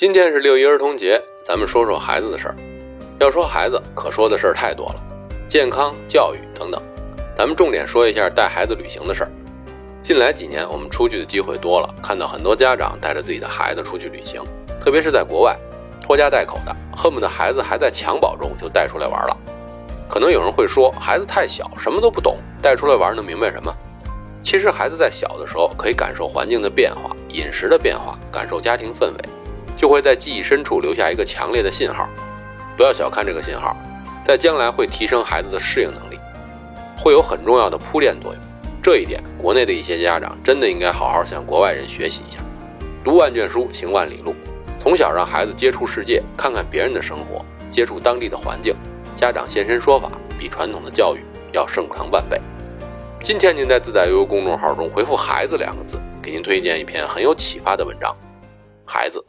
今天是六一儿童节，咱们说说孩子的事儿。要说孩子，可说的事儿太多了，健康、教育等等。咱们重点说一下带孩子旅行的事儿。近来几年，我们出去的机会多了，看到很多家长带着自己的孩子出去旅行，特别是在国外，拖家带口的，恨不得孩子还在襁褓中就带出来玩了。可能有人会说，孩子太小，什么都不懂，带出来玩能明白什么？其实孩子在小的时候可以感受环境的变化、饮食的变化，感受家庭氛围，就会在记忆深处留下一个强烈的信号。不要小看这个信号，在将来会提升孩子的适应能力，会有很重要的铺垫作用。这一点，国内的一些家长真的应该好好向国外人学习一下。读万卷书，行万里路，从小让孩子接触世界，看看别人的生活，接触当地的环境，家长现身说法，比传统的教育要胜强万倍。今天您在自在悠悠公众号中回复“孩子”两个字，给您推荐一篇很有启发的文章。孩子